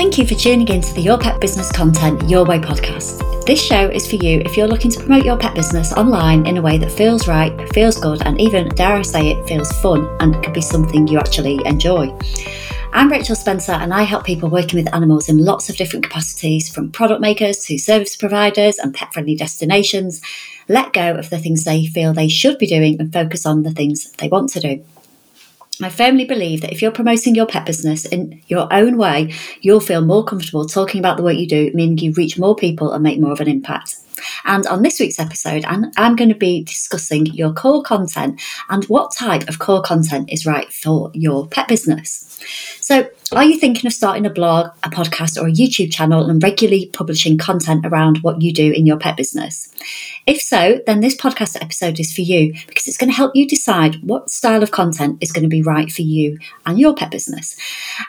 Thank you for tuning in to the Your Pet Business Content Your Way podcast. This show is for you if you're looking to promote your pet business online in a way that feels right, feels good, and even, dare I say it, feels fun and could be something you actually enjoy. I'm Rachel Spencer and I help people working with animals in lots of different capacities, from product makers to service providers and pet friendly destinations, let go of the things they feel they should be doing and focus on the things they want to do. I firmly believe that if you're promoting your pet business in your own way, you'll feel more comfortable talking about the work you do, meaning you reach more people and make more of an impact. And on this week's episode, I'm, I'm going to be discussing your core content and what type of core content is right for your pet business. So, are you thinking of starting a blog, a podcast, or a YouTube channel and regularly publishing content around what you do in your pet business? If so, then this podcast episode is for you because it's going to help you decide what style of content is going to be right for you and your pet business.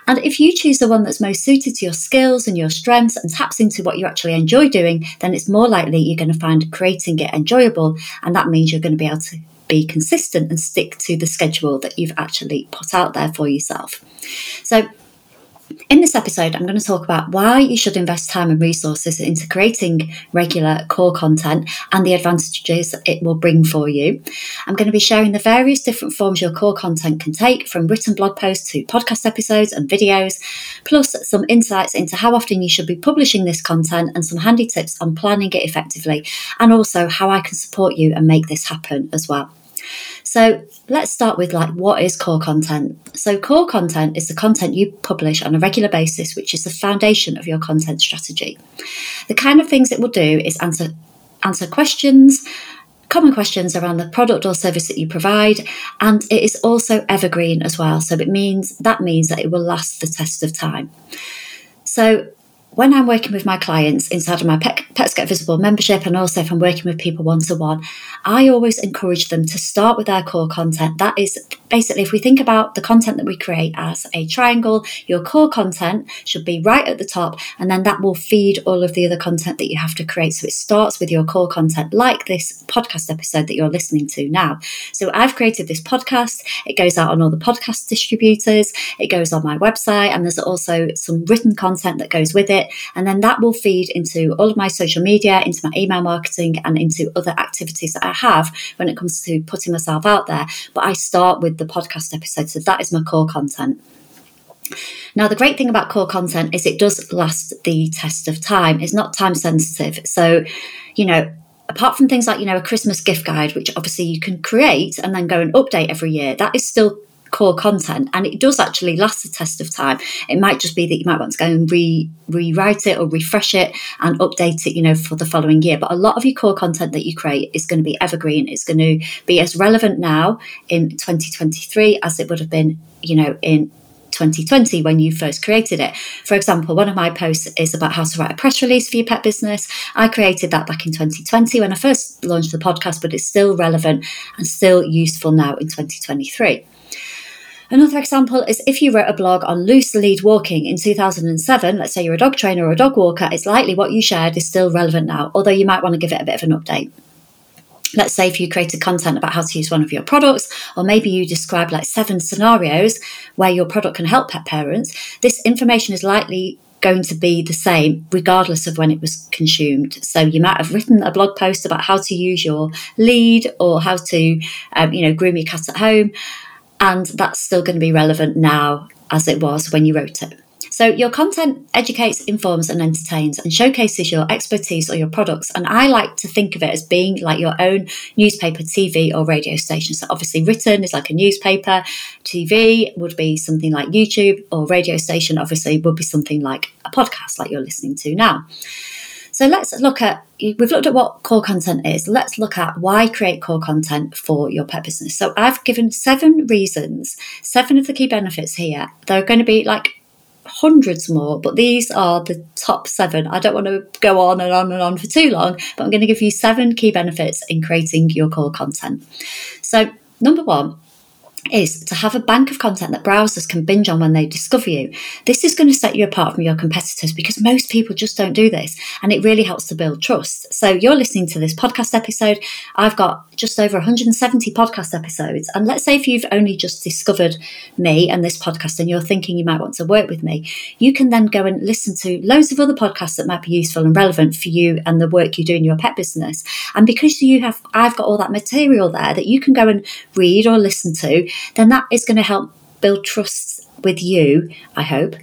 And if you choose the one that's most suited to your skills and your strengths and taps into what you actually enjoy doing, then it's more likely you're going to find creating it enjoyable. And that means you're going to be able to be consistent and stick to the schedule that you've actually put out there for yourself. So, in this episode, I'm going to talk about why you should invest time and resources into creating regular core content and the advantages it will bring for you. I'm going to be sharing the various different forms your core content can take, from written blog posts to podcast episodes and videos, plus some insights into how often you should be publishing this content and some handy tips on planning it effectively, and also how I can support you and make this happen as well. So let's start with like what is core content? So core content is the content you publish on a regular basis, which is the foundation of your content strategy. The kind of things it will do is answer answer questions, common questions around the product or service that you provide, and it is also evergreen as well. So it means that means that it will last the test of time. So when I'm working with my clients inside of my Pet, Pets Get Visible membership, and also if I'm working with people one to one, I always encourage them to start with their core content. That is basically, if we think about the content that we create as a triangle, your core content should be right at the top, and then that will feed all of the other content that you have to create. So it starts with your core content, like this podcast episode that you're listening to now. So I've created this podcast, it goes out on all the podcast distributors, it goes on my website, and there's also some written content that goes with it it. And then that will feed into all of my social media, into my email marketing, and into other activities that I have when it comes to putting myself out there. But I start with the podcast episode. So that is my core content. Now, the great thing about core content is it does last the test of time. It's not time sensitive. So, you know, apart from things like, you know, a Christmas gift guide, which obviously you can create and then go and update every year, that is still core content and it does actually last the test of time it might just be that you might want to go and re rewrite it or refresh it and update it you know for the following year but a lot of your core content that you create is going to be evergreen it's going to be as relevant now in 2023 as it would have been you know in 2020 when you first created it. For example, one of my posts is about how to write a press release for your pet business. I created that back in 2020 when I first launched the podcast, but it's still relevant and still useful now in 2023. Another example is if you wrote a blog on loose lead walking in 2007, let's say you're a dog trainer or a dog walker, it's likely what you shared is still relevant now, although you might want to give it a bit of an update. Let's say if you created content about how to use one of your products, or maybe you describe like seven scenarios where your product can help pet parents, this information is likely going to be the same regardless of when it was consumed. So you might have written a blog post about how to use your lead or how to, um, you know, groom your cat at home and that's still going to be relevant now as it was when you wrote it. So, your content educates, informs, and entertains and showcases your expertise or your products. And I like to think of it as being like your own newspaper, TV, or radio station. So, obviously, written is like a newspaper, TV would be something like YouTube, or radio station, obviously, would be something like a podcast, like you're listening to now. So let's look at, we've looked at what core content is. Let's look at why create core content for your pet business. So I've given seven reasons, seven of the key benefits here. They're going to be like hundreds more, but these are the top seven. I don't want to go on and on and on for too long, but I'm going to give you seven key benefits in creating your core content. So, number one, is to have a bank of content that browsers can binge on when they discover you. This is going to set you apart from your competitors because most people just don't do this and it really helps to build trust. So you're listening to this podcast episode. I've got just over 170 podcast episodes. And let's say if you've only just discovered me and this podcast and you're thinking you might want to work with me, you can then go and listen to loads of other podcasts that might be useful and relevant for you and the work you do in your pet business. And because you have I've got all that material there that you can go and read or listen to, then that is going to help build trust with you, I hope,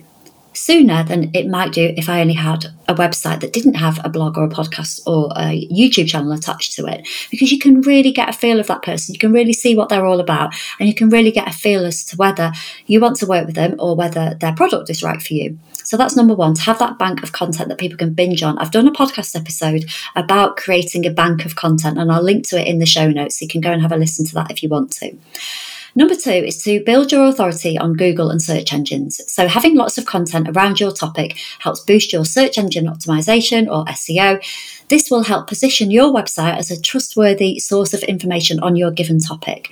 sooner than it might do if I only had a website that didn't have a blog or a podcast or a YouTube channel attached to it. Because you can really get a feel of that person, you can really see what they're all about, and you can really get a feel as to whether you want to work with them or whether their product is right for you. So that's number one to have that bank of content that people can binge on. I've done a podcast episode about creating a bank of content, and I'll link to it in the show notes. So you can go and have a listen to that if you want to. Number two is to build your authority on Google and search engines. So, having lots of content around your topic helps boost your search engine optimization or SEO. This will help position your website as a trustworthy source of information on your given topic.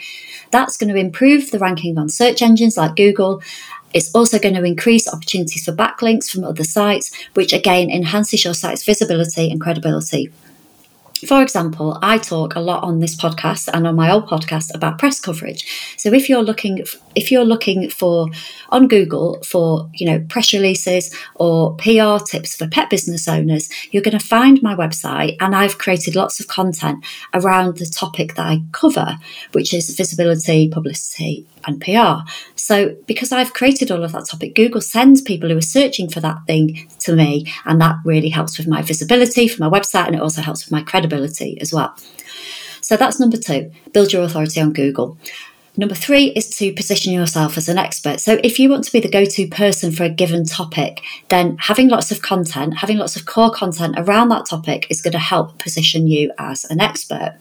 That's going to improve the ranking on search engines like Google. It's also going to increase opportunities for backlinks from other sites, which again enhances your site's visibility and credibility. For example, I talk a lot on this podcast and on my old podcast about press coverage. So if you're looking if you're looking for on Google for, you know, press releases or PR tips for pet business owners, you're going to find my website and I've created lots of content around the topic that I cover, which is visibility, publicity, and PR. So, because I've created all of that topic, Google sends people who are searching for that thing to me, and that really helps with my visibility for my website and it also helps with my credibility as well. So, that's number two build your authority on Google. Number three is to position yourself as an expert. So, if you want to be the go to person for a given topic, then having lots of content, having lots of core content around that topic is going to help position you as an expert.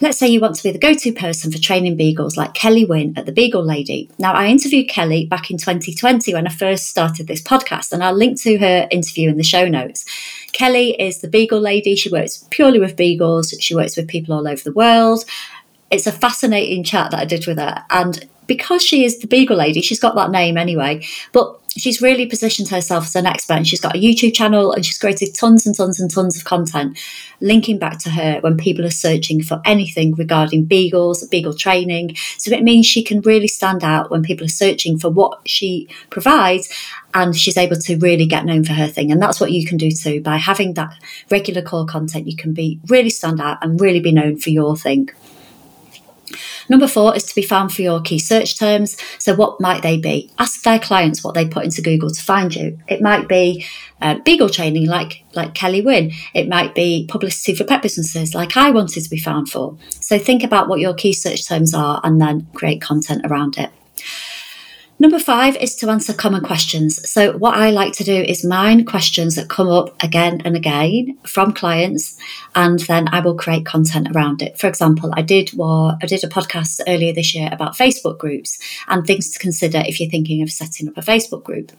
Let's say you want to be the go to person for training beagles like Kelly Wynn at the Beagle Lady. Now, I interviewed Kelly back in 2020 when I first started this podcast, and I'll link to her interview in the show notes. Kelly is the Beagle Lady. She works purely with beagles, she works with people all over the world it's a fascinating chat that I did with her. And because she is the Beagle Lady, she's got that name anyway, but she's really positioned herself as an expert and she's got a YouTube channel and she's created tons and tons and tons of content linking back to her when people are searching for anything regarding beagles, beagle training. So it means she can really stand out when people are searching for what she provides and she's able to really get known for her thing. And that's what you can do too. By having that regular core content, you can be really stand out and really be known for your thing. Number four is to be found for your key search terms. So, what might they be? Ask their clients what they put into Google to find you. It might be uh, beagle training, like like Kelly Wynn. It might be publicity for pet businesses, like I wanted to be found for. So, think about what your key search terms are, and then create content around it. Number five is to answer common questions. So, what I like to do is mine questions that come up again and again from clients, and then I will create content around it. For example, I did I did a podcast earlier this year about Facebook groups and things to consider if you're thinking of setting up a Facebook group.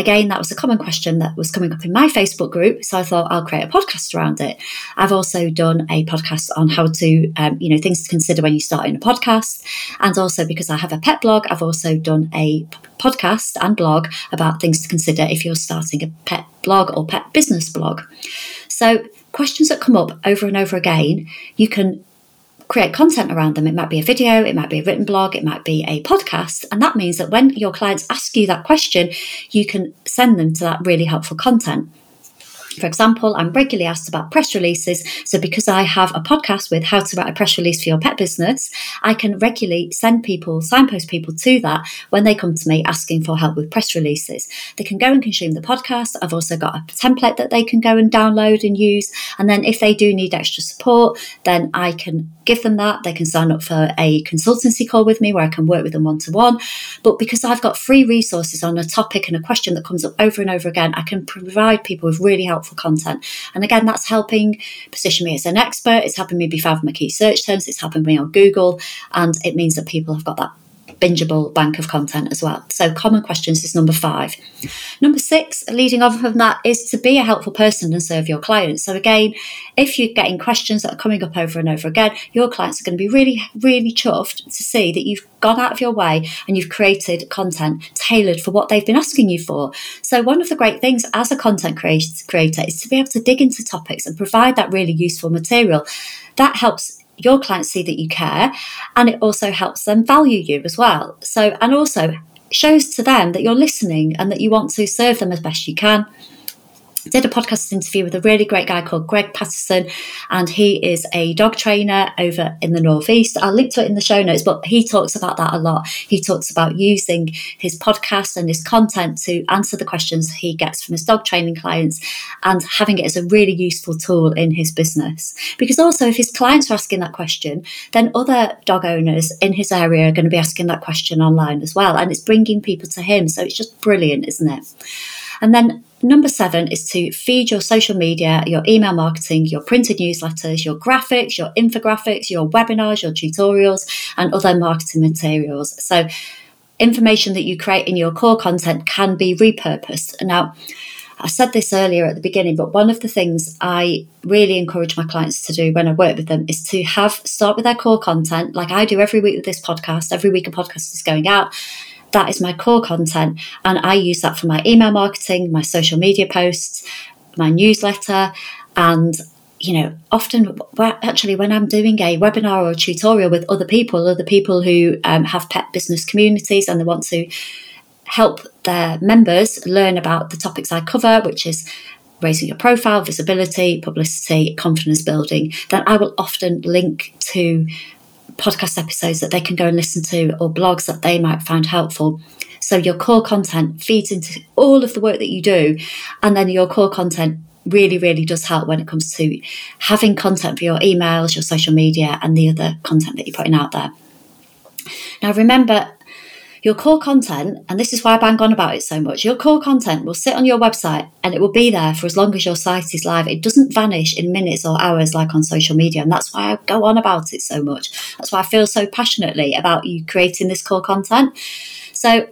Again, that was a common question that was coming up in my Facebook group. So I thought I'll create a podcast around it. I've also done a podcast on how to, um, you know, things to consider when you start in a podcast. And also because I have a pet blog, I've also done a podcast and blog about things to consider if you're starting a pet blog or pet business blog. So questions that come up over and over again, you can create content around them. It might be a video, it might be a written blog, it might be a podcast. And that means that when your clients ask you that question, you can send them to that really helpful content. For example, I'm regularly asked about press releases. So, because I have a podcast with how to write a press release for your pet business, I can regularly send people, signpost people to that when they come to me asking for help with press releases. They can go and consume the podcast. I've also got a template that they can go and download and use. And then, if they do need extra support, then I can give them that. They can sign up for a consultancy call with me where I can work with them one to one. But because I've got free resources on a topic and a question that comes up over and over again, I can provide people with really helpful content. And again, that's helping position me as an expert. It's helping me be found for my key search terms. It's helping me on Google. And it means that people have got that bingeable bank of content as well. So, common questions is number five. Number six, leading on from that, is to be a helpful person and serve your clients. So, again, if you're getting questions that are coming up over and over again, your clients are going to be really, really chuffed to see that you've gone out of your way and you've created content tailored for what they've been asking you for. So, one of the great things as a content creator is to be able to dig into topics and provide that really useful material. That helps your clients see that you care and it also helps them value you as well. So, and also shows to them that you're listening and that you want to serve them as best you can did a podcast interview with a really great guy called Greg Patterson, and he is a dog trainer over in the Northeast. I'll link to it in the show notes, but he talks about that a lot. He talks about using his podcast and his content to answer the questions he gets from his dog training clients and having it as a really useful tool in his business. Because also, if his clients are asking that question, then other dog owners in his area are going to be asking that question online as well, and it's bringing people to him. So it's just brilliant, isn't it? And then number seven is to feed your social media, your email marketing, your printed newsletters, your graphics, your infographics, your webinars, your tutorials, and other marketing materials. So, information that you create in your core content can be repurposed. Now, I said this earlier at the beginning, but one of the things I really encourage my clients to do when I work with them is to have start with their core content, like I do every week with this podcast. Every week a podcast is going out that is my core content. And I use that for my email marketing, my social media posts, my newsletter. And, you know, often actually when I'm doing a webinar or a tutorial with other people, other people who um, have pet business communities and they want to help their members learn about the topics I cover, which is raising your profile, visibility, publicity, confidence building, then I will often link to podcast episodes that they can go and listen to or blogs that they might find helpful. So your core content feeds into all of the work that you do, and then your core content really, really does help when it comes to having content for your emails, your social media, and the other content that you're putting out there. Now, remember, your core content, and this is why I bang on about it so much, your core content will sit on your website and it will be there for as long as your site is live. It doesn't vanish in minutes or hours like on social media. And that's why I go on about it so much. That's why I feel so passionately about you creating this core content. So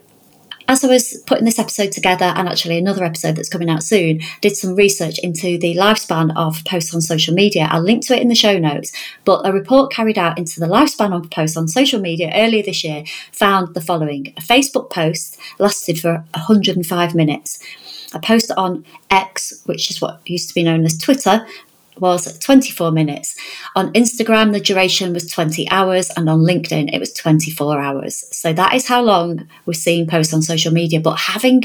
as I was putting this episode together, and actually another episode that's coming out soon, did some research into the lifespan of posts on social media. I'll link to it in the show notes. But a report carried out into the lifespan of posts on social media earlier this year found the following: a Facebook post lasted for 105 minutes. A post on X, which is what used to be known as Twitter, was 24 minutes. On Instagram, the duration was 20 hours, and on LinkedIn, it was 24 hours. So that is how long we're seeing posts on social media. But having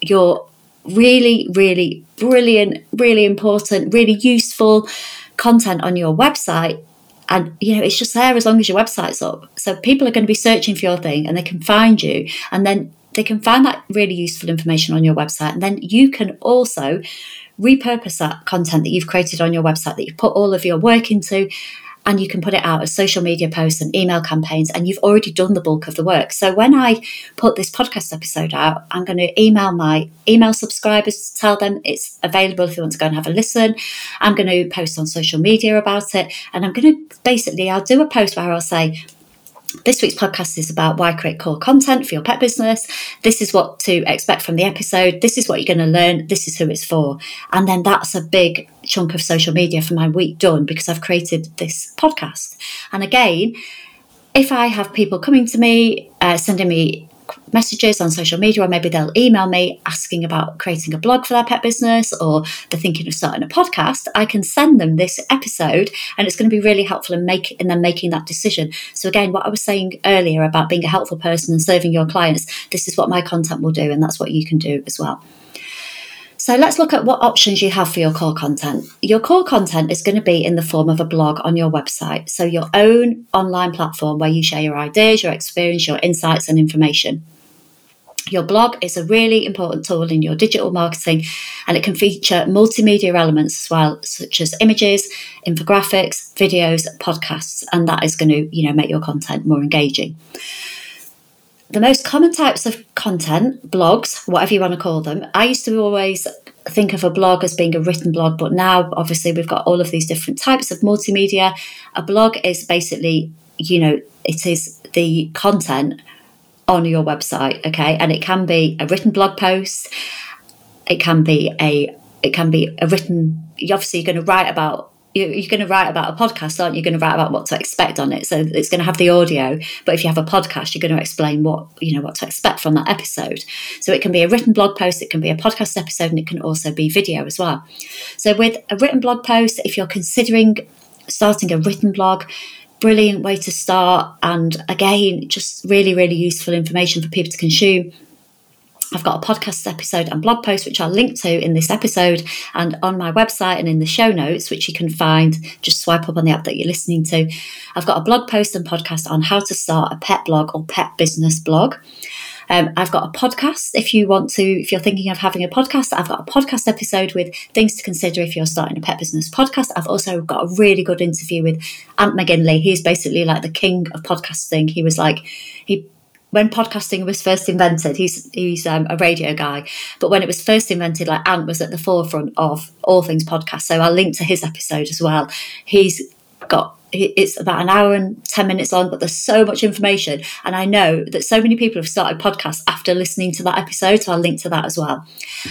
your really, really brilliant, really important, really useful content on your website and you know it's just there as long as your website's up so people are going to be searching for your thing and they can find you and then they can find that really useful information on your website and then you can also repurpose that content that you've created on your website that you've put all of your work into and you can put it out as social media posts and email campaigns and you've already done the bulk of the work. So when i put this podcast episode out i'm going to email my email subscribers to tell them it's available if you want to go and have a listen. I'm going to post on social media about it and i'm going to basically i'll do a post where i'll say this week's podcast is about why create core content for your pet business. This is what to expect from the episode. This is what you're going to learn. This is who it's for. And then that's a big chunk of social media for my week done because I've created this podcast. And again, if I have people coming to me, uh, sending me messages on social media, or maybe they'll email me asking about creating a blog for their pet business, or they're thinking of starting a podcast, I can send them this episode, and it's going to be really helpful in make in them making that decision. So again, what I was saying earlier about being a helpful person and serving your clients, this is what my content will do, and that's what you can do as well. So let's look at what options you have for your core content. Your core content is going to be in the form of a blog on your website. So your own online platform where you share your ideas, your experience, your insights, and information. Your blog is a really important tool in your digital marketing and it can feature multimedia elements as well, such as images, infographics, videos, podcasts, and that is going to, you know, make your content more engaging. The most common types of content, blogs, whatever you want to call them, I used to always think of a blog as being a written blog, but now obviously we've got all of these different types of multimedia. A blog is basically you know, it is the content on your website, okay? And it can be a written blog post, it can be a it can be a written obviously you're going to write about you're going to write about a podcast, aren't you? You're going to write about what to expect on it. So it's going to have the audio, but if you have a podcast, you're going to explain what you know what to expect from that episode. So it can be a written blog post, it can be a podcast episode, and it can also be video as well. So with a written blog post, if you're considering starting a written blog, brilliant way to start, and again, just really really useful information for people to consume I've got a podcast episode and blog post, which I'll link to in this episode and on my website and in the show notes, which you can find. Just swipe up on the app that you're listening to. I've got a blog post and podcast on how to start a pet blog or pet business blog. Um, I've got a podcast. If you want to, if you're thinking of having a podcast, I've got a podcast episode with things to consider if you're starting a pet business podcast. I've also got a really good interview with Ant McGinley. He's basically like the king of podcasting. He was like, he when podcasting was first invented, he's he's um, a radio guy, but when it was first invented, like Ant was at the forefront of all things podcast. So I'll link to his episode as well. He's got it's about an hour and 10 minutes long, but there's so much information. And I know that so many people have started podcasts after listening to that episode. So I'll link to that as well.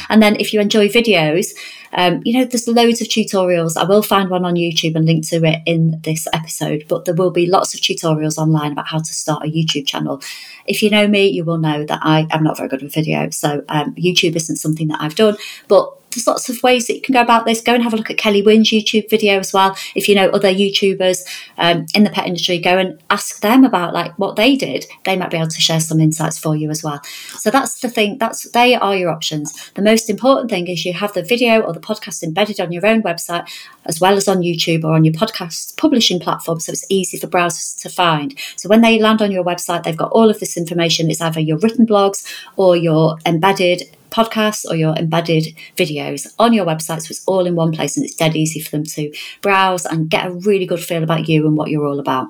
And then if you enjoy videos, um, you know, there's loads of tutorials. I will find one on YouTube and link to it in this episode, but there will be lots of tutorials online about how to start a YouTube channel. If you know me, you will know that I am not very good with video. So um, YouTube isn't something that I've done, but there's lots of ways that you can go about this. Go and have a look at Kelly Wynn's YouTube video as well. If you know other YouTubers um, in the pet industry, go and ask them about like what they did. They might be able to share some insights for you as well. So that's the thing. That's they are your options. The most important thing is you have the video or the podcast embedded on your own website as well as on YouTube or on your podcast publishing platform, so it's easy for browsers to find. So when they land on your website, they've got all of this information. It's either your written blogs or your embedded podcasts or your embedded videos on your website. So it's all in one place and it's dead easy for them to browse and get a really good feel about you and what you're all about.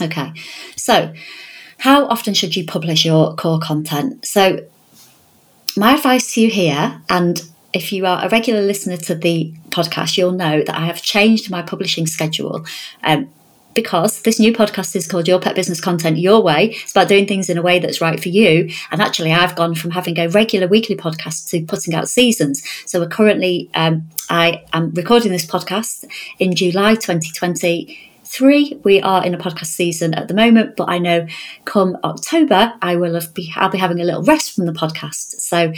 Okay, so how often should you publish your core content? So, my advice to you here, and if you are a regular listener to the podcast, you'll know that I have changed my publishing schedule. Um, because this new podcast is called Your Pet Business Content Your Way. It's about doing things in a way that's right for you. And actually, I've gone from having a regular weekly podcast to putting out seasons. So we're currently, um, I am recording this podcast in July 2023. We are in a podcast season at the moment, but I know come October, I will have be, I'll be having a little rest from the podcast. So,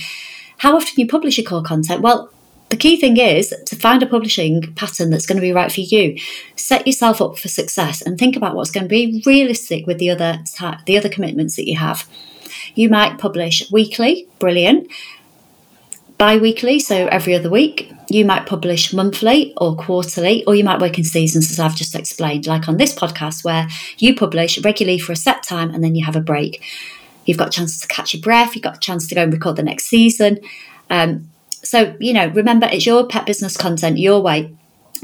how often you publish your core content? Well, the key thing is to find a publishing pattern that's going to be right for you. Set yourself up for success and think about what's going to be realistic with the other the other commitments that you have. You might publish weekly, brilliant. Bi-weekly, so every other week. You might publish monthly or quarterly, or you might work in seasons, as I've just explained, like on this podcast, where you publish regularly for a set time and then you have a break. You've got a chance to catch your breath. You've got a chance to go and record the next season. Um, so, you know, remember it's your pet business content, your way.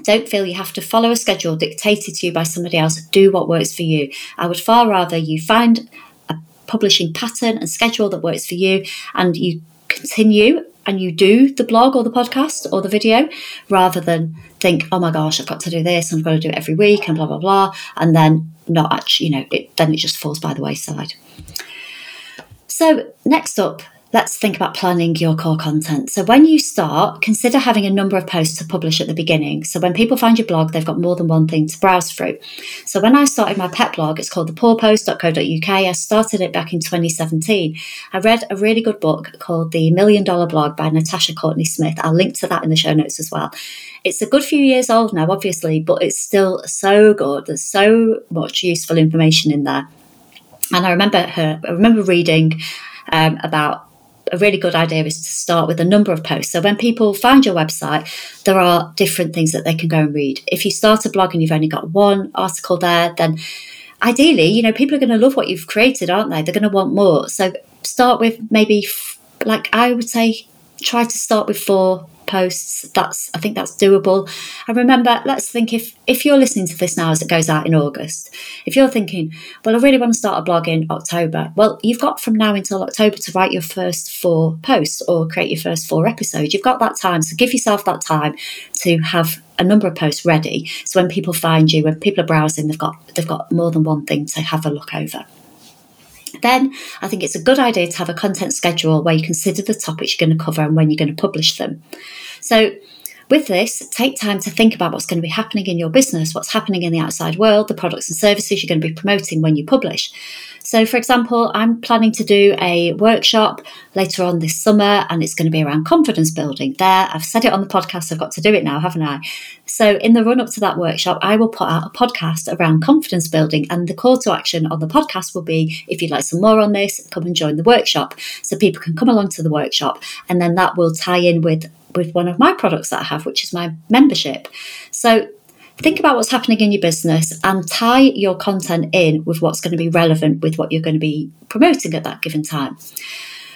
Don't feel you have to follow a schedule dictated to you by somebody else. Do what works for you. I would far rather you find a publishing pattern and schedule that works for you and you continue and you do the blog or the podcast or the video rather than think, oh my gosh, I've got to do this and I've got to do it every week and blah, blah, blah. And then not actually, you know, it, then it just falls by the wayside. So, next up, let's think about planning your core content. So, when you start, consider having a number of posts to publish at the beginning. So, when people find your blog, they've got more than one thing to browse through. So, when I started my pet blog, it's called thepawpost.co.uk. I started it back in 2017. I read a really good book called The Million Dollar Blog by Natasha Courtenay Smith. I'll link to that in the show notes as well. It's a good few years old now, obviously, but it's still so good. There's so much useful information in there. And I remember her, I remember reading um, about a really good idea is to start with a number of posts. So when people find your website, there are different things that they can go and read. If you start a blog and you've only got one article there, then ideally, you know, people are going to love what you've created, aren't they? They're going to want more. So start with maybe, like I would say, try to start with four posts. That's I think that's doable. And remember, let's think if if you're listening to this now as it goes out in August, if you're thinking, well, I really want to start a blog in October, well, you've got from now until October to write your first four posts or create your first four episodes. You've got that time, so give yourself that time to have a number of posts ready. So when people find you, when people are browsing, they've got they've got more than one thing to have a look over. Then I think it's a good idea to have a content schedule where you consider the topics you're going to cover and when you're going to publish them. So with this, take time to think about what's going to be happening in your business, what's happening in the outside world, the products and services you're going to be promoting when you publish. So, for example, I'm planning to do a workshop later on this summer, and it's going to be around confidence building. There, I've said it on the podcast, I've got to do it now, haven't I? So, in the run up to that workshop, I will put out a podcast around confidence building, and the call to action on the podcast will be if you'd like some more on this, come and join the workshop. So, people can come along to the workshop, and then that will tie in with with one of my products that I have, which is my membership. So think about what's happening in your business and tie your content in with what's going to be relevant with what you're going to be promoting at that given time.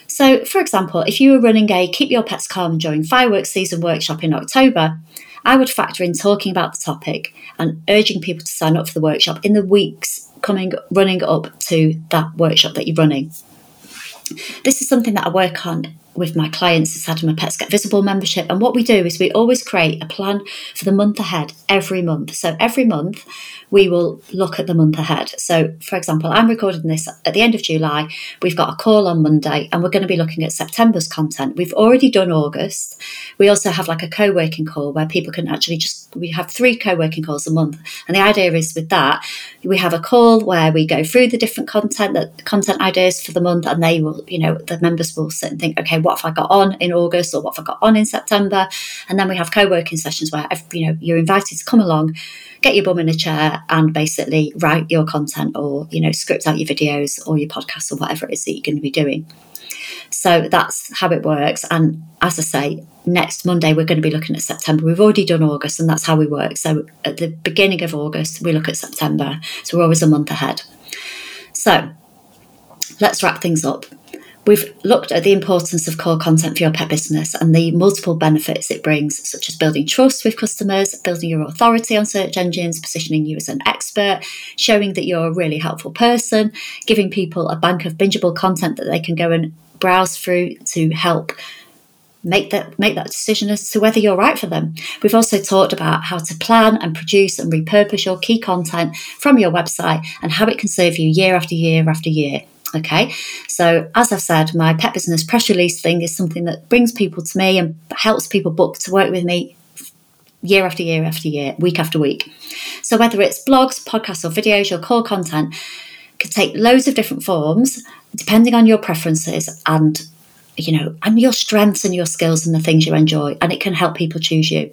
So, for example, if you were running a Keep Your Pets Calm during fireworks season workshop in October, I would factor in talking about the topic and urging people to sign up for the workshop in the weeks coming running up to that workshop that you're running. This is something that I work on with my clients it's Adam and Pets Get Visible membership. And what we do is we always create a plan for the month ahead every month. So every month we will look at the month ahead. So, for example, I'm recording this at the end of July. We've got a call on Monday and we're going to be looking at September's content. We've already done August. We also have like a co working call where people can actually just, we have three co working calls a month. And the idea is with that, we have a call where we go through the different content, the content ideas for the month, and they will, you know, the members will sit and think, okay, what have I got on in August or what have I got on in September? And then we have co working sessions where, you know, you're invited to come along get your bum in a chair and basically write your content or, you know, script out your videos or your podcasts or whatever it is that you're going to be doing. So that's how it works. And as I say, next Monday we're going to be looking at September. We've already done August, and that's how we work. So at the beginning of August, we look at September. So we're always a month ahead. So let's wrap things up. We've looked at the importance of core content for your pet business and the multiple benefits it brings, such as building trust with customers, building your authority on search engines, positioning you as an expert, showing that you're a really helpful person, giving people a bank of bingeable content that they can go and browse through to help make that make that decision as to whether you're right for them. We've also talked about how to plan and produce and repurpose your key content from your website and how it can serve you year after year after year. Okay, so as I've said, my pet business press release thing is something that brings people to me and helps people book to work with me year after year after year, week after week. So whether it's blogs, podcasts, or videos, your core content can take loads of different forms depending on your preferences and you know and your strengths and your skills and the things you enjoy and it can help people choose you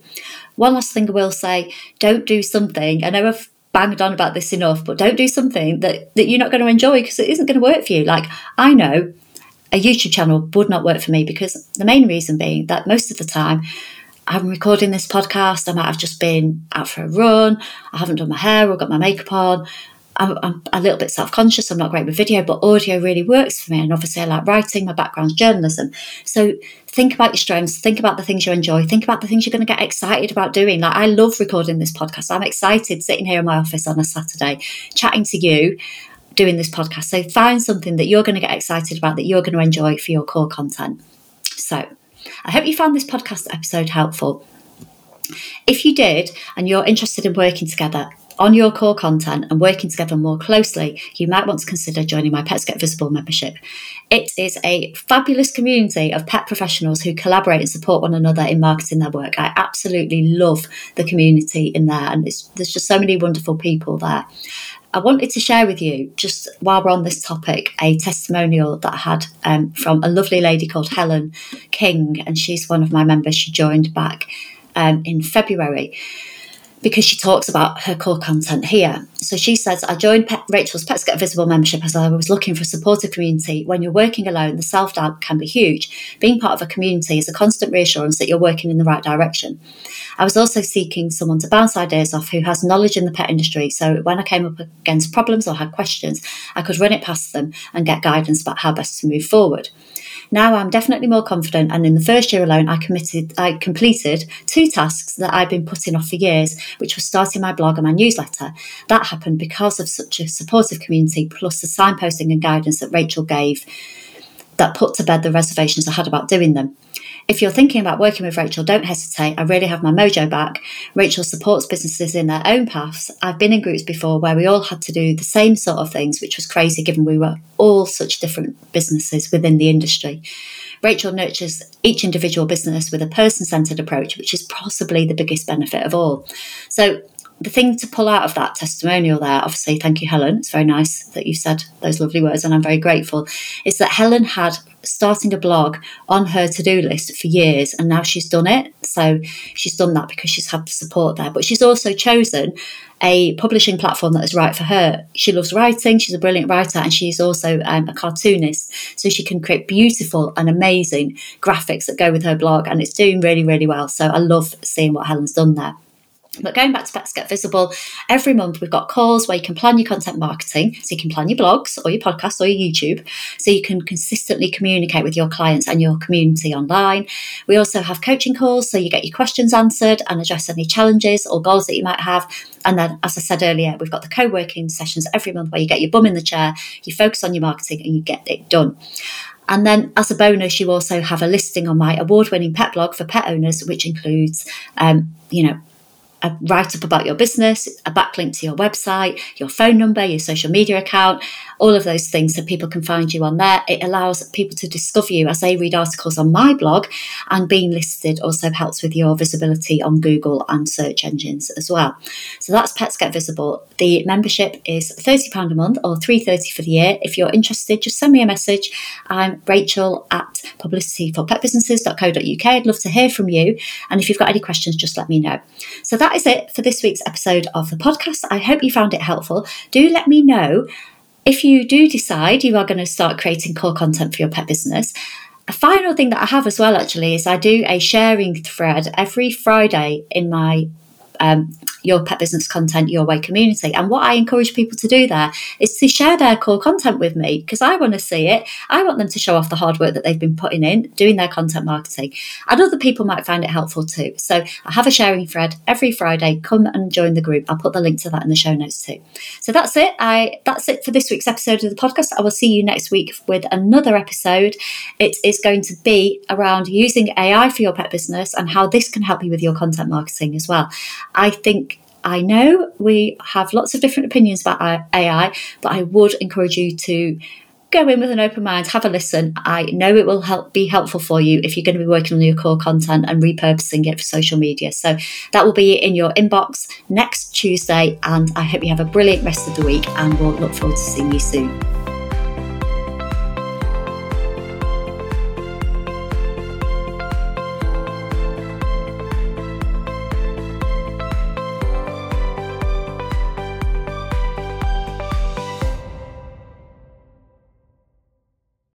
one last thing i will say don't do something i know i've banged on about this enough, but don't do something that, that you're not going to enjoy because it isn't going to work for you. Like I know a YouTube channel would not work for me because the main reason being that most of the time I'm recording this podcast, I might have just been out for a run, I haven't done my hair or got my makeup on, I'm, I'm a little bit self conscious. I'm not great with video, but audio really works for me. And obviously, I like writing. My background's journalism. So think about your strengths. Think about the things you enjoy. Think about the things you're going to get excited about doing. Like I love recording this podcast. I'm excited sitting here in my office on a Saturday, chatting to you, doing this podcast. So find something that you're going to get excited about, that you're going to enjoy for your core content. So I hope you found this podcast episode helpful. If you did and you're interested in working together, on your core content and working together more closely, you might want to consider joining my Pets Get Visible membership. It is a fabulous community of pet professionals who collaborate and support one another in marketing their work. I absolutely love the community in there, and there's just so many wonderful people there. I wanted to share with you, just while we're on this topic, a testimonial that I had um, from a lovely lady called Helen King, and she's one of my members. She joined back um, in February because she talks about her core content here. So she says, I joined Pet, Rachel's Pets Get Visible membership as I was looking for a supportive community. When you're working alone, the self doubt can be huge. Being part of a community is a constant reassurance that you're working in the right direction. I was also seeking someone to bounce ideas off who has knowledge in the pet industry. So when I came up against problems or had questions, I could run it past them and get guidance about how best to move forward. Now I'm definitely more confident, and in the first year alone, I committed, I completed two tasks that I'd been putting off for years, which was starting my blog and my newsletter. That happened because of such a supportive community, plus the signposting and guidance that Rachel gave that put to bed the reservations I had about doing them. If you're thinking about working with Rachel, don't hesitate. I really have my mojo back. Rachel supports businesses in their own paths. I've been in groups before where we all had to do the same sort of things, which was crazy given we were all such different businesses within the industry. Rachel nurtures each individual business with a person centered approach, which is possibly the biggest benefit of all. So, the thing to pull out of that testimonial there, obviously, thank you, Helen. It's very nice that you said those lovely words, and I'm very grateful. Is that Helen had starting a blog on her to do list for years, and now she's done it. So she's done that because she's had the support there. But she's also chosen a publishing platform that is right for her. She loves writing, she's a brilliant writer, and she's also um, a cartoonist. So she can create beautiful and amazing graphics that go with her blog, and it's doing really, really well. So I love seeing what Helen's done there. But going back to Pets Get Visible, every month we've got calls where you can plan your content marketing. So you can plan your blogs or your podcast or your YouTube. So you can consistently communicate with your clients and your community online. We also have coaching calls. So you get your questions answered and address any challenges or goals that you might have. And then, as I said earlier, we've got the co working sessions every month where you get your bum in the chair, you focus on your marketing and you get it done. And then, as a bonus, you also have a listing on my award winning pet blog for pet owners, which includes, um, you know, a write up about your business, a backlink to your website, your phone number, your social media account, all of those things so people can find you on there. It allows people to discover you as they read articles on my blog, and being listed also helps with your visibility on Google and search engines as well. So that's Pets Get Visible. The membership is £30 a month or $3.30 for the year. If you're interested, just send me a message. I'm Rachel at publicityforpetbusinesses.co.uk. I'd love to hear from you. And if you've got any questions, just let me know. So that is it for this week's episode of the podcast. I hope you found it helpful. Do let me know if you do decide you are going to start creating core content for your pet business. A final thing that I have as well, actually, is I do a sharing thread every Friday in my um, your pet business content your way community. And what I encourage people to do there is to share their core content with me because I want to see it. I want them to show off the hard work that they've been putting in doing their content marketing. And other people might find it helpful too. So I have a sharing thread every Friday. Come and join the group. I'll put the link to that in the show notes too. So that's it. I that's it for this week's episode of the podcast. I will see you next week with another episode. It is going to be around using AI for your pet business and how this can help you with your content marketing as well. I think I know we have lots of different opinions about AI, but I would encourage you to go in with an open mind, have a listen. I know it will help be helpful for you if you're going to be working on your core content and repurposing it for social media. So that will be in your inbox next Tuesday, and I hope you have a brilliant rest of the week and we'll look forward to seeing you soon.